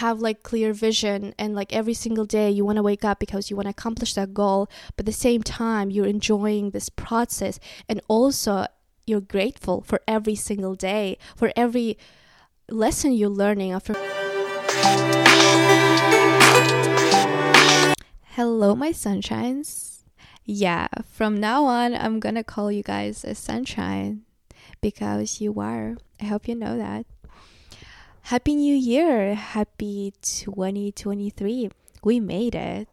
have like clear vision and like every single day you want to wake up because you want to accomplish that goal but at the same time you're enjoying this process and also you're grateful for every single day for every lesson you're learning after hello my sunshines. Yeah from now on i'm gonna call you guys a sunshine because you are. I hope you know that Happy New Year! Happy 2023! We made it.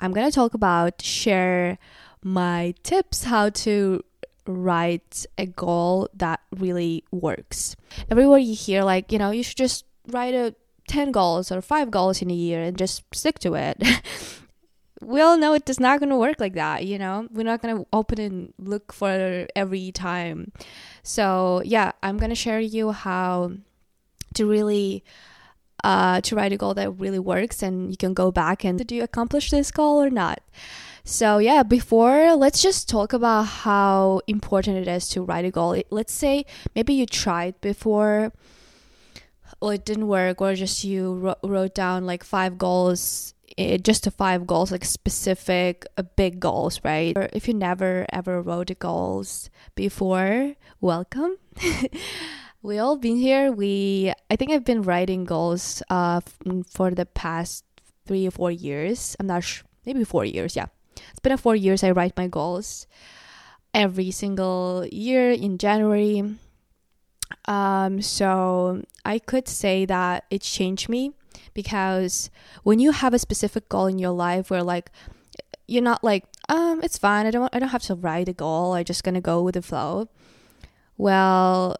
I'm gonna talk about share my tips how to write a goal that really works. Everywhere you hear like, you know, you should just write a 10 goals or 5 goals in a year and just stick to it. we all know it is not going to work like that, you know? We're not going to open and look for every time. So, yeah, I'm going to share you how to really uh, to write a goal that really works and you can go back and do you accomplish this goal or not. So yeah before let's just talk about how important it is to write a goal. Let's say maybe you tried before or it didn't work or just you wrote down like five goals eh, just to five goals like specific uh, big goals right? Or if you never ever wrote goals before welcome we all been here. We I think I've been writing goals uh for the past three or four years. I'm not sure, maybe four years. Yeah, it's been a four years. I write my goals every single year in January. Um, so I could say that it changed me because when you have a specific goal in your life, where like you're not like um it's fine. I don't I don't have to write a goal. I'm just gonna go with the flow. Well,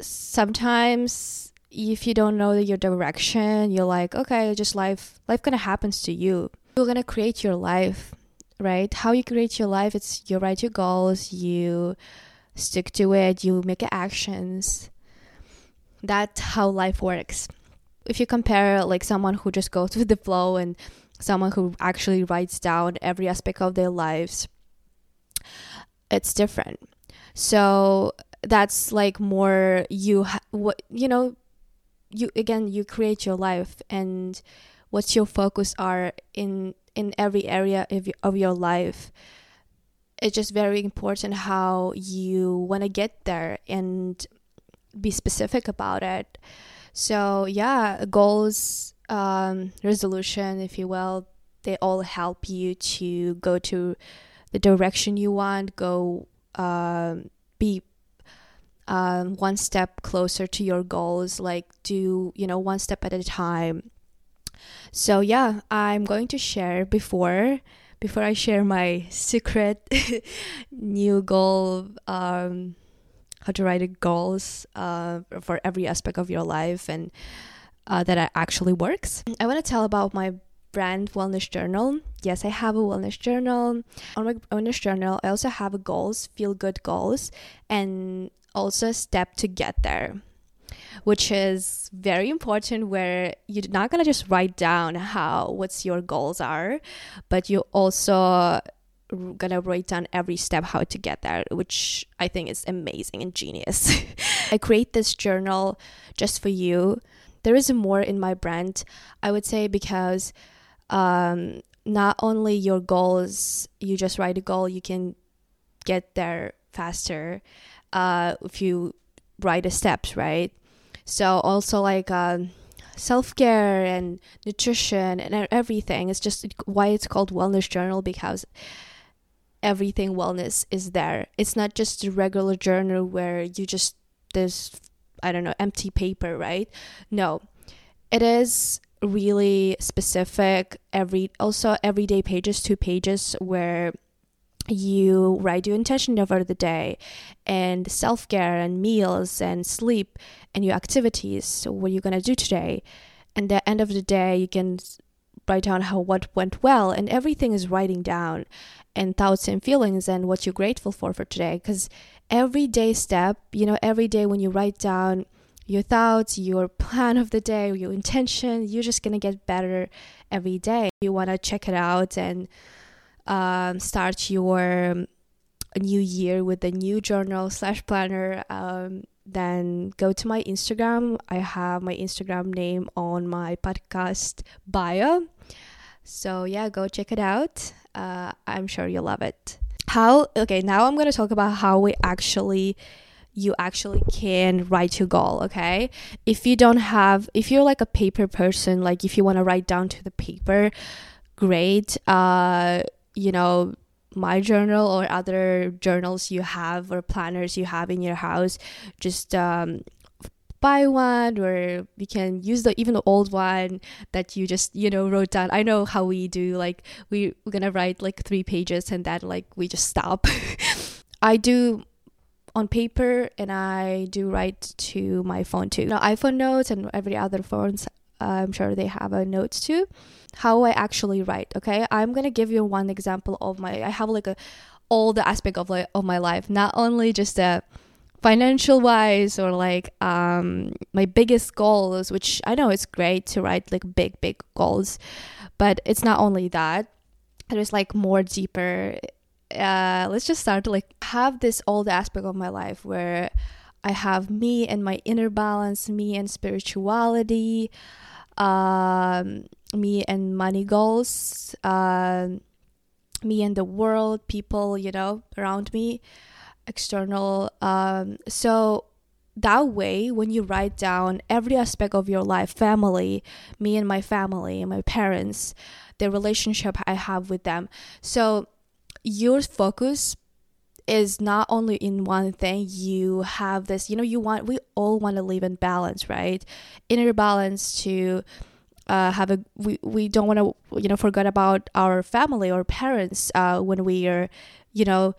sometimes if you don't know your direction, you're like, okay, just life life gonna happens to you. You're gonna create your life, right? How you create your life, it's you write your goals, you stick to it, you make actions. That's how life works. If you compare like someone who just goes with the flow and someone who actually writes down every aspect of their lives, it's different. So that's like more you ha- what you know you again you create your life and what your focus are in in every area of, of your life. It's just very important how you want to get there and be specific about it. So yeah goals um, resolution if you will they all help you to go to the direction you want go um, be um, one step closer to your goals like do you know one step at a time. So yeah i'm going to share before before i share my secret new goal um, how to write goals uh, for every aspect of your life and uh, that actually works. I want to tell about my brand wellness journal. Yes i have a wellness journal. On my wellness journal i also have goals feel good goals. And also a step to get there which is very important where you're not going to just write down how what's your goals are but you also gonna write down every step how to get there which i think is amazing and genius. I create this journal just for you. There is more in my brand i would say because um, not only your goals you just write a goal you can get there faster uh, if you write the steps, right? So also like uh, self care and nutrition and everything. It's just why it's called wellness journal because everything wellness is there. It's not just a regular journal where you just there's I don't know empty paper, right? No, it is really specific. Every also everyday pages, two pages where you write your intention over the day and self-care and meals and sleep and your activities. So what you're going to do today? And at the end of the day you can write down how what went well and everything is writing down and thoughts and feelings and what you're grateful for for today. Because every day step you know every day when you write down your thoughts your plan of the day your intention you're just going to get better every day. You want to check it out and um, start your new year with a new journal slash planner um, then go to my Instagram. I have my Instagram name on my podcast bio. So, yeah, go check it out. Uh, I'm sure you'll love it. How, okay, now I'm to talk about how we actually you actually can write your goal okay if you don't have if you're like a paper person like if you want to write down to the paper great uh you know my journal or other journals you have or planners you have in your house just um buy one or you can use the even the old one that you just you know wrote down i know how we do like we, we're gonna write like three pages and then like we just stop i do on paper and I do write to my phone too. Now, iPhone notes and every other phones, I'm sure they have a notes too. How I actually write, okay? I'm gonna give you one example of my. I have like a all the aspect of like of my life, not only just a financial wise or like um my biggest goals, which I know it's great to write like big big goals, but it's not only that. There's like more deeper uh, let's just start to like have this old aspect of my life where I have me and my inner balance, me and spirituality, um, me and money goals, uh, me and the world, people, you know, around me, external. Um, so that way, when you write down every aspect of your life, family, me and my family, my parents, the relationship I have with them. So your focus is not only in one thing you have this you know you want we all want to live in balance right? Inner balance to uh, have a we, we don't want to you know forget about our family or parents uh, when we are you know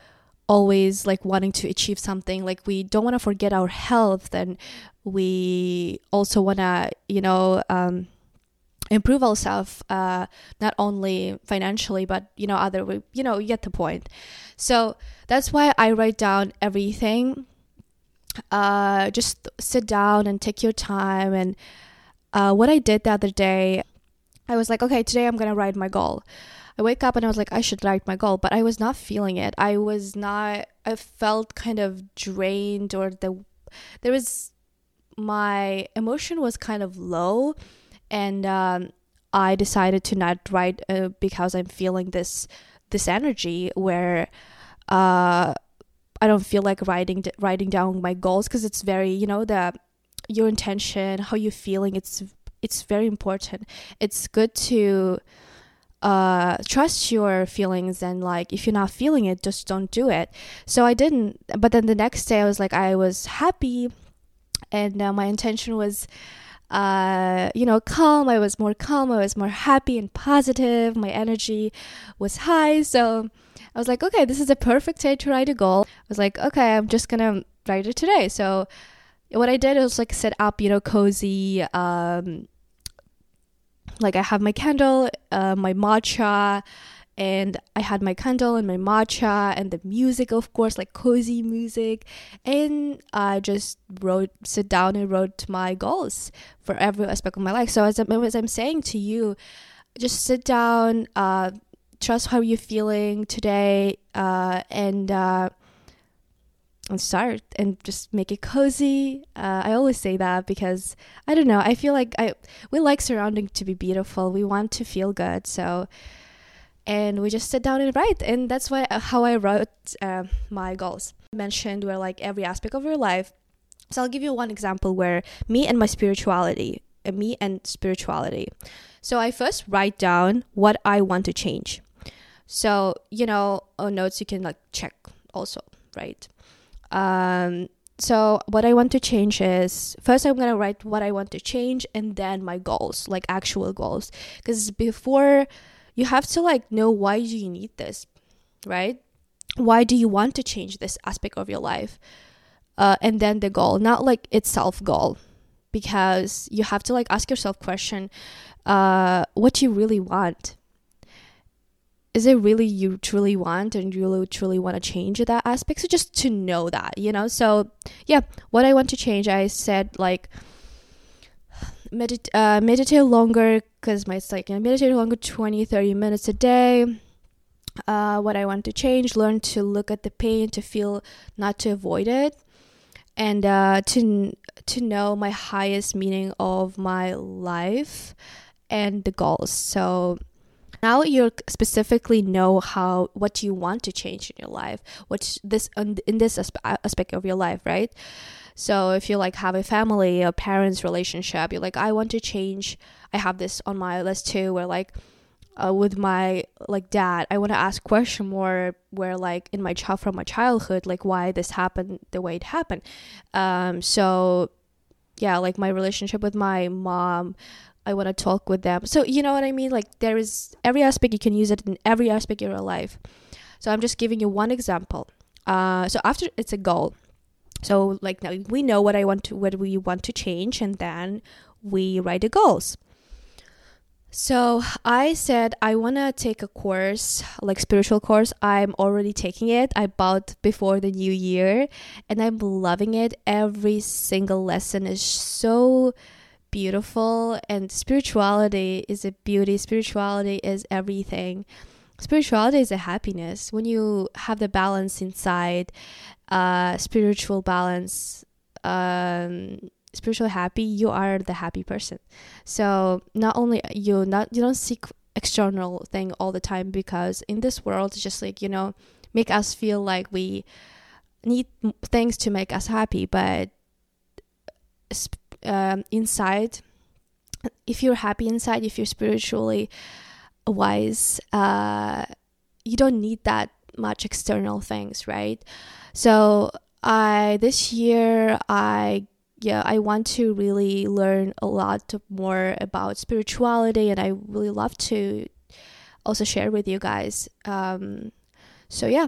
always like wanting to achieve something. Like we don't want to forget our health and we also want to you know um, improve ourselves uh, not only financially but you know other way, you know you get the point. So that's why i write down everything. Uh, just sit down and take your time. And uh, what i did the other day i was like okay today i'm gonna write my goal. I wake up and i was like i should write my goal but i was not feeling it. I was not i felt kind of drained or the there was my emotion was kind of low and um, I decided to not write uh, because I'm feeling this this energy where uh, I don't feel like writing writing down my goals because it's very you know the your intention how you're feeling it's it's very important. It's good to uh, trust your feelings and like if you're not feeling it just don't do it. So i didn't but then the next day i was like i was happy and uh, my intention was uh, you know, calm. I was more calm. I was more happy and positive. My energy was high. So I was like, okay, this is a perfect day to write a goal. I was like, okay, I'm just gonna write it today. So what I did was like set up, you know, cozy. Um, like I have my candle, uh, my matcha, and I had my candle and my matcha and the music, of course, like cozy music. And I just wrote, sit down and wrote my goals for every aspect of my life. So as, I, as I'm saying to you, just sit down, uh, trust how you're feeling today, uh, and uh, and start and just make it cozy. Uh, I always say that because I don't know. I feel like I we like surrounding to be beautiful. We want to feel good. So and we just sit down and write. And that's why uh, how i wrote uh, my goals. I mentioned were like every aspect of your life. So i'll give you one example where me and my spirituality uh, me and spirituality. So i first write down what i want to change. So you know on notes you can like check also right? Um so what i want to change is first i'm going to write what i want to change and then my goals like actual goals. Because before you have to like know why do you need this, right? Why do you want to change this aspect of your life? Uh, and then the goal, not like itself goal, because you have to like ask yourself question, uh, what you really want. Is it really you truly want and you really truly want to change that aspect? So just to know that, you know. So yeah, what I want to change, I said like medit- uh, meditate longer because my like I meditate longer 20 30 minutes a day uh, what I want to change learn to look at the pain to feel not to avoid it and uh, to to know my highest meaning of my life and the goals. So now you specifically know how what you want to change in your life what's this in this aspect of your life right so if you like have a family a parents relationship you're like i want to change i have this on my list too where like uh, with my like dad i want to ask question more where like in my child from my childhood like why this happened the way it happened um so yeah like my relationship with my mom I want to talk with them. So, you know what I mean? Like, there is every aspect, you can use it in every aspect of your life. So, I'm just giving you one example. Uh, so, after it's a goal. So, like, now we know what I want to, what we want to change, and then we write the goals. So I said I want to take a course, like spiritual course. I'm already taking it. I bought before the new year and I'm loving it. Every single lesson is so beautiful and spirituality is a beauty spirituality is everything spirituality is a happiness. When you have the balance inside uh spiritual balance um spiritual happy you are the happy person. So not only you not you don't seek external thing all the time because in this world just like you know make us feel like we need things to make us happy. But um, inside if you're happy inside if you're spiritually wise uh, you don't need that much external things right? So i this year i yeah i want to really learn a lot more about spirituality and i really love to also share with you guys um, so yeah.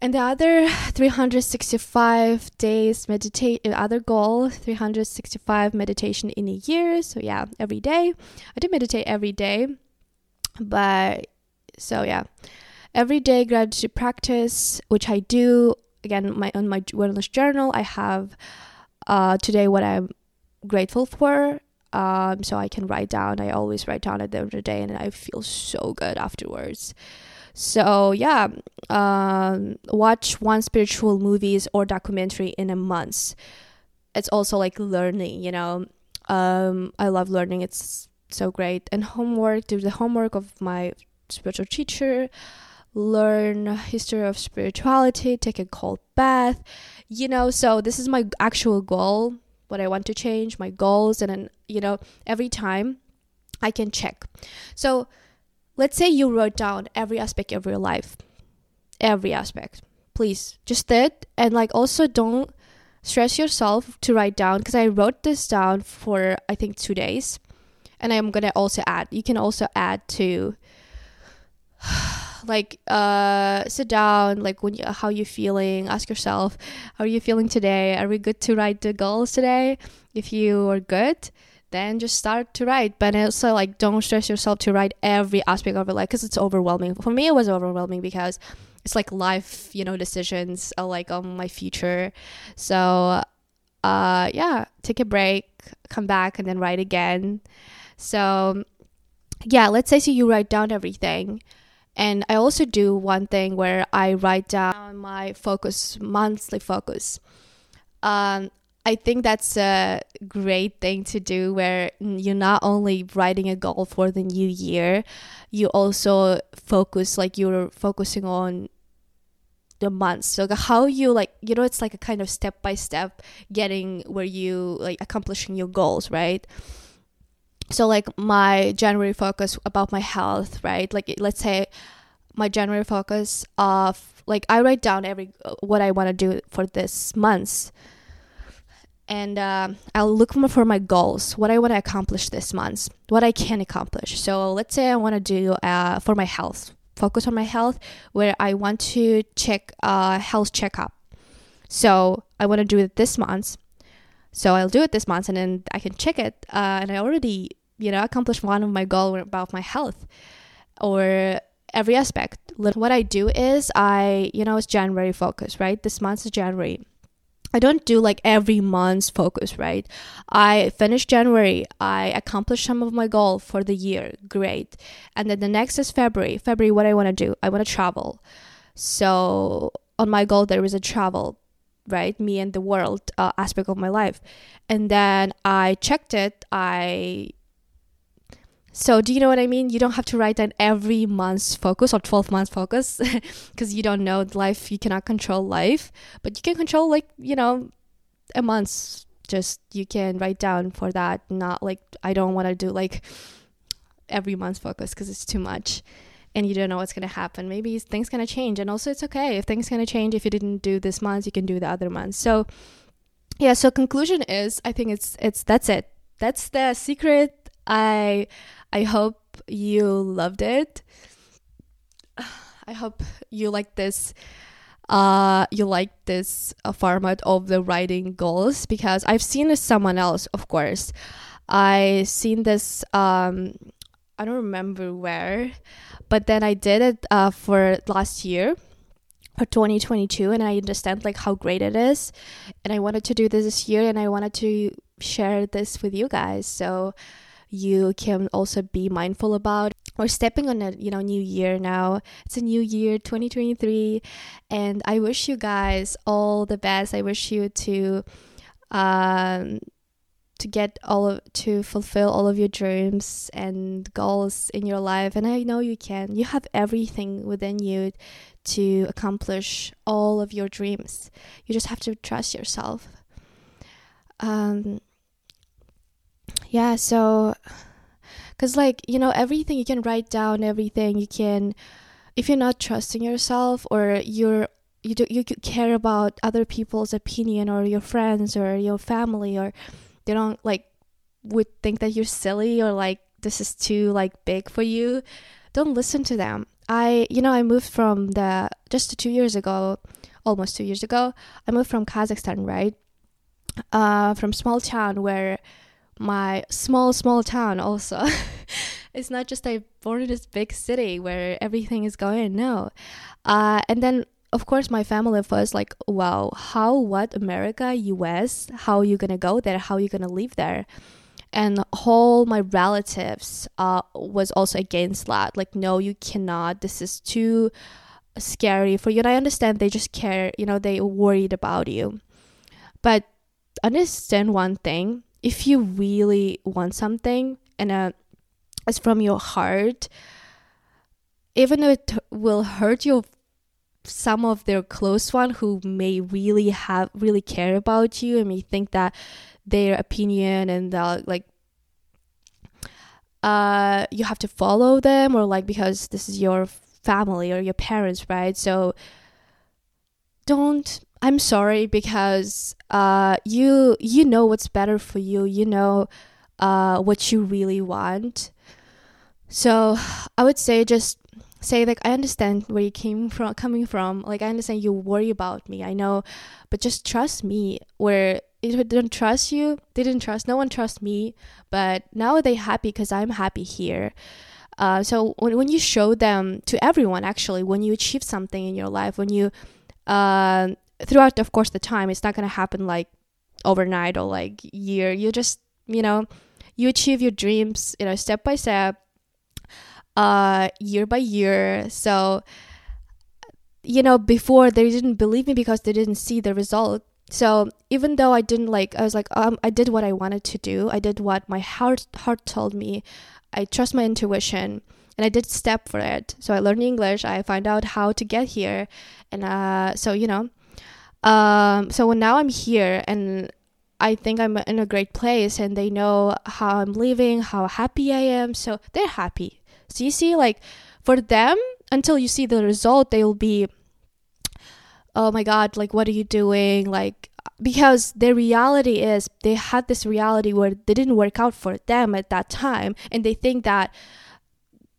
And the other 365 days meditate uh, other goal 365 meditation in a year so yeah every day. I do meditate every day but so yeah every day gratitude practice which i do again my on my wellness journal i have uh, today what i'm grateful for um, so i can write down i always write down at the end of the day and i feel so good afterwards so yeah, um, watch one spiritual movies or documentary in a month. It's also like learning, you know. Um, I love learning. It's so great. And homework, do the homework of my spiritual teacher. Learn history of spirituality. Take a cold bath. You know. So this is my actual goal. What I want to change, my goals, and then you know every time I can check. So Let's say you wrote down every aspect of your life. Every aspect. Please, just that. And like also don't stress yourself to write down because I wrote this down for I think two days. And I'm gonna also add you can also add to like uh sit down like when you, how you feeling ask yourself how are you feeling today? Are we good to write the goals today? If you are good then just start to write. But also like don't stress yourself to write every aspect of your life because it's overwhelming. For me it was overwhelming because it's like life you know decisions are like on my future. So uh yeah take a break come back and then write again so yeah let's say so you write down everything and i also do one thing where i write down my focus monthly focus um, I think that's a great thing to do where you're not only writing a goal for the new year, you also focus like you're focusing on the months. So how you like you know it's like a kind of step by step getting where you like accomplishing your goals, right? So like my January focus about my health, right? Like let's say my January focus of like I write down every what I want to do for this month and uh, I'll look for my goals, what I want to accomplish this month, what I can accomplish. So let's say I want to do uh, for my health, focus on my health, where I want to check a uh, health checkup. So I want to do it this month. So I'll do it this month, and then I can check it. Uh, and I already, you know, accomplished one of my goal about my health, or every aspect. What I do is I, you know, it's January focus, right? This month is January I don't do like every month's focus, right? I finish January, I accomplished some of my goal for the year, great. And then the next is February. February, what I want to do? I want to travel. So on my goal, there is a travel right? Me and the world uh, aspect of my life. And then I checked it. I so, do you know what I mean? You don't have to write down every month's focus or 12 months focus because you don't know life. You cannot control life, but you can control, like, you know, a month's just you can write down for that. Not like I don't want to do like every month's focus because it's too much and you don't know what's going to happen. Maybe things going to change. And also, it's okay if things going to change. If you didn't do this month, you can do the other month. So, yeah. So conclusion is, I think it's it's that's it. That's the secret. I I hope you loved it. I hope you like this. Uh, you like this uh, format of the writing goals because I've seen this someone else, of course. I seen this. Um, I don't remember where, but then I did it uh, for last year for 2022 and I understand like how great it is and I wanted to do this this year and I wanted to share this with you guys so you can also be mindful about we're stepping on a you know new year now. It's a new year 2023 and i wish you guys all the best. I wish you to um to get all of to fulfill all of your dreams and goals in your life and i know you can. You have everything within you to accomplish all of your dreams. You just have to trust yourself. Um yeah so because like you know everything you can write down everything. You can if you're not trusting yourself or you're you do you care about other people's opinion or your friends or your family or they don't like would think that you're silly or like this is too like big for you don't listen to them. I you know i moved from the just two years ago almost two years ago i moved from kazakhstan right? Uh from small town where my small small town also it's not just i born in this big city where everything is going no. Uh, and then of course my family was like wow how what america us how are you gonna go there? How you gonna live there? And all my relatives uh, was also against that. Like no you cannot. This is too scary for you. And i understand they just care you know they worried about you. But understand one thing. If you really want something and uh, it's from your heart, even though it will hurt your some of their close one who may really have really care about you and may think that their opinion and uh, like uh you have to follow them or like because this is your family or your parents right so don't I'm sorry because uh, you you know what's better for you. You know uh, what you really want. So I would say just say like I understand where you came from coming from. Like I understand you worry about me. I know, but just trust me. Where they didn't trust you, they didn't trust. No one trusts me. But now they happy because I'm happy here. Uh, so when when you show them to everyone, actually, when you achieve something in your life, when you uh, throughout of course the time it's not going to happen like overnight or like year you just you know you achieve your dreams you know step by step uh year by year. So you know before they didn't believe me because they didn't see the result. So even though i didn't like i was like um i did what i wanted to do. I did what my heart heart told me. I trust my intuition and i did step for it. So i learned english. I find out how to get here. And uh so you know um, so now I'm here and I think I'm in a great place and they know how I'm living, how happy I am. So they're happy. So you see, like for them, until you see the result, they will be, oh my God, like, what are you doing? Like, because their reality is they had this reality where they didn't work out for them at that time. And they think that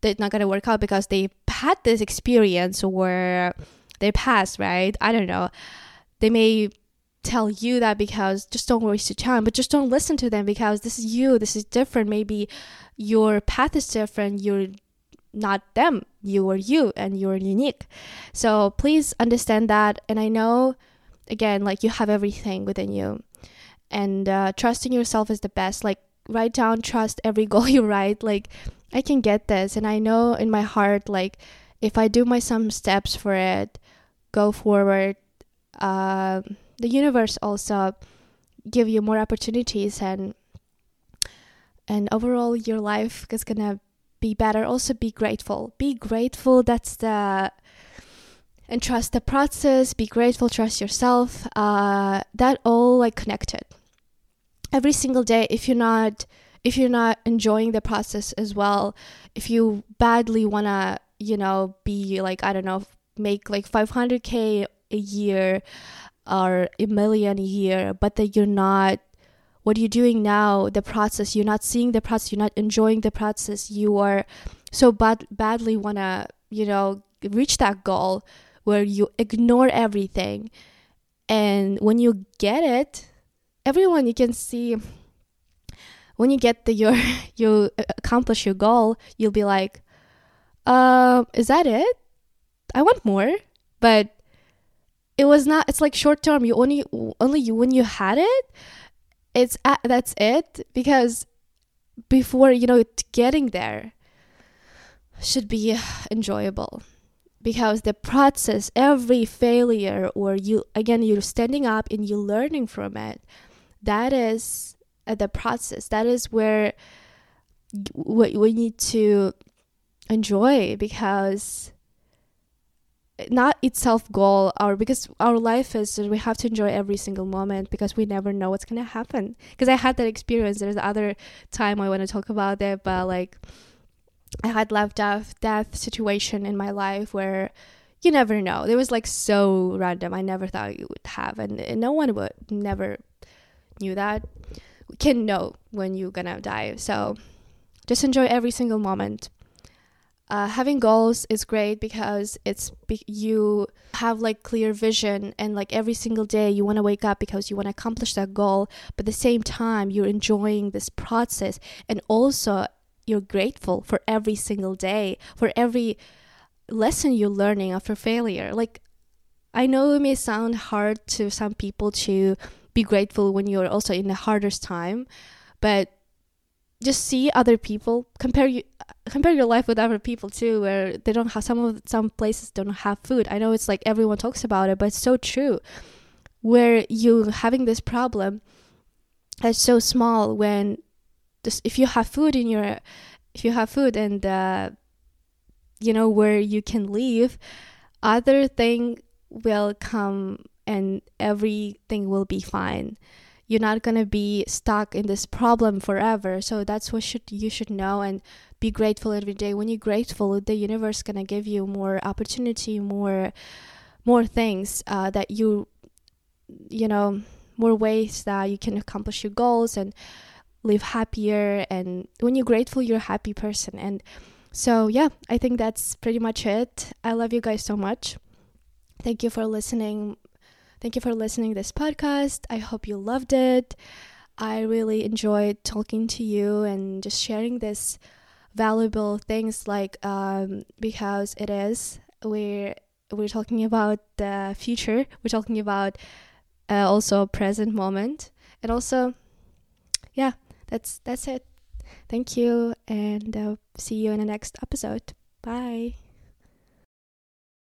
they're not going to work out because they had this experience where they passed, right? I don't know they may tell you that because just don't waste your time, but just don't listen to them because this is you, this is different. Maybe your path is different, you're not them, you are you and you're unique. So please understand that. And I know, again, like you have everything within you. And uh, trusting yourself is the best. Like, write down, trust every goal you write. Like, I can get this. And I know in my heart, like, if I do my some steps for it, go forward, uh, the universe also give you more opportunities and and overall your life is gonna be better. Also be grateful. Be grateful that's the and trust the process. Be grateful trust yourself. Uh, that all like connected. Every single day if you're not if you're not enjoying the process as well if you badly want to you know be like i don't know make like 500k a year or a million a year but that you're not what you're doing now the process you're not seeing the process you're not enjoying the process you are so bad badly want to you know reach that goal where you ignore everything. And when you get it everyone you can see when you get the your you accomplish your goal you'll be like uh is that it? I want more. But it was not it's like short term you only only you when you had it it's uh, that's it because before you know getting there should be enjoyable. Because the process every failure or you again you're standing up and you're learning from it that is uh, the process. That is where what we need to enjoy because not itself goal or because our life is we have to enjoy every single moment because we never know what's gonna happen. Because i had that experience. There's other time i want to talk about it but like i had left death death situation in my life where you never know. It was like so random. I never thought you would have and, and no one would never knew that can know when you're gonna die. So just enjoy every single moment uh, having goals is great because it's you have like clear vision and like every single day you want to wake up because you want to accomplish that goal but at the same time you're enjoying this process and also you're grateful for every single day for every lesson you're learning after failure. Like i know it may sound hard to some people to be grateful when you're also in the hardest time but just see other people compare you compare your life with other people too where they don't have some of some places don't have food. I know it's like everyone talks about it but it's so true. Where you having this problem it's so small when this if you have food in your if you have food and uh, you know where you can live other thing will come and everything will be fine. You're not going to be stuck in this problem forever. So that's what should you should know and be grateful every day. When you're grateful the universe to give you more opportunity more more things uh, that you you know more ways that you can accomplish your goals and live happier. And when you're grateful you're a happy person. And so yeah i think that's pretty much it. I love you guys so much. Thank you for listening. Thank you for listening this podcast. I hope you loved it. I really enjoyed talking to you and just sharing this valuable things like um, because it is we're we're talking about the future. We're talking about uh, also present moment and also yeah that's that's it. Thank you and uh, see you in the next episode. Bye.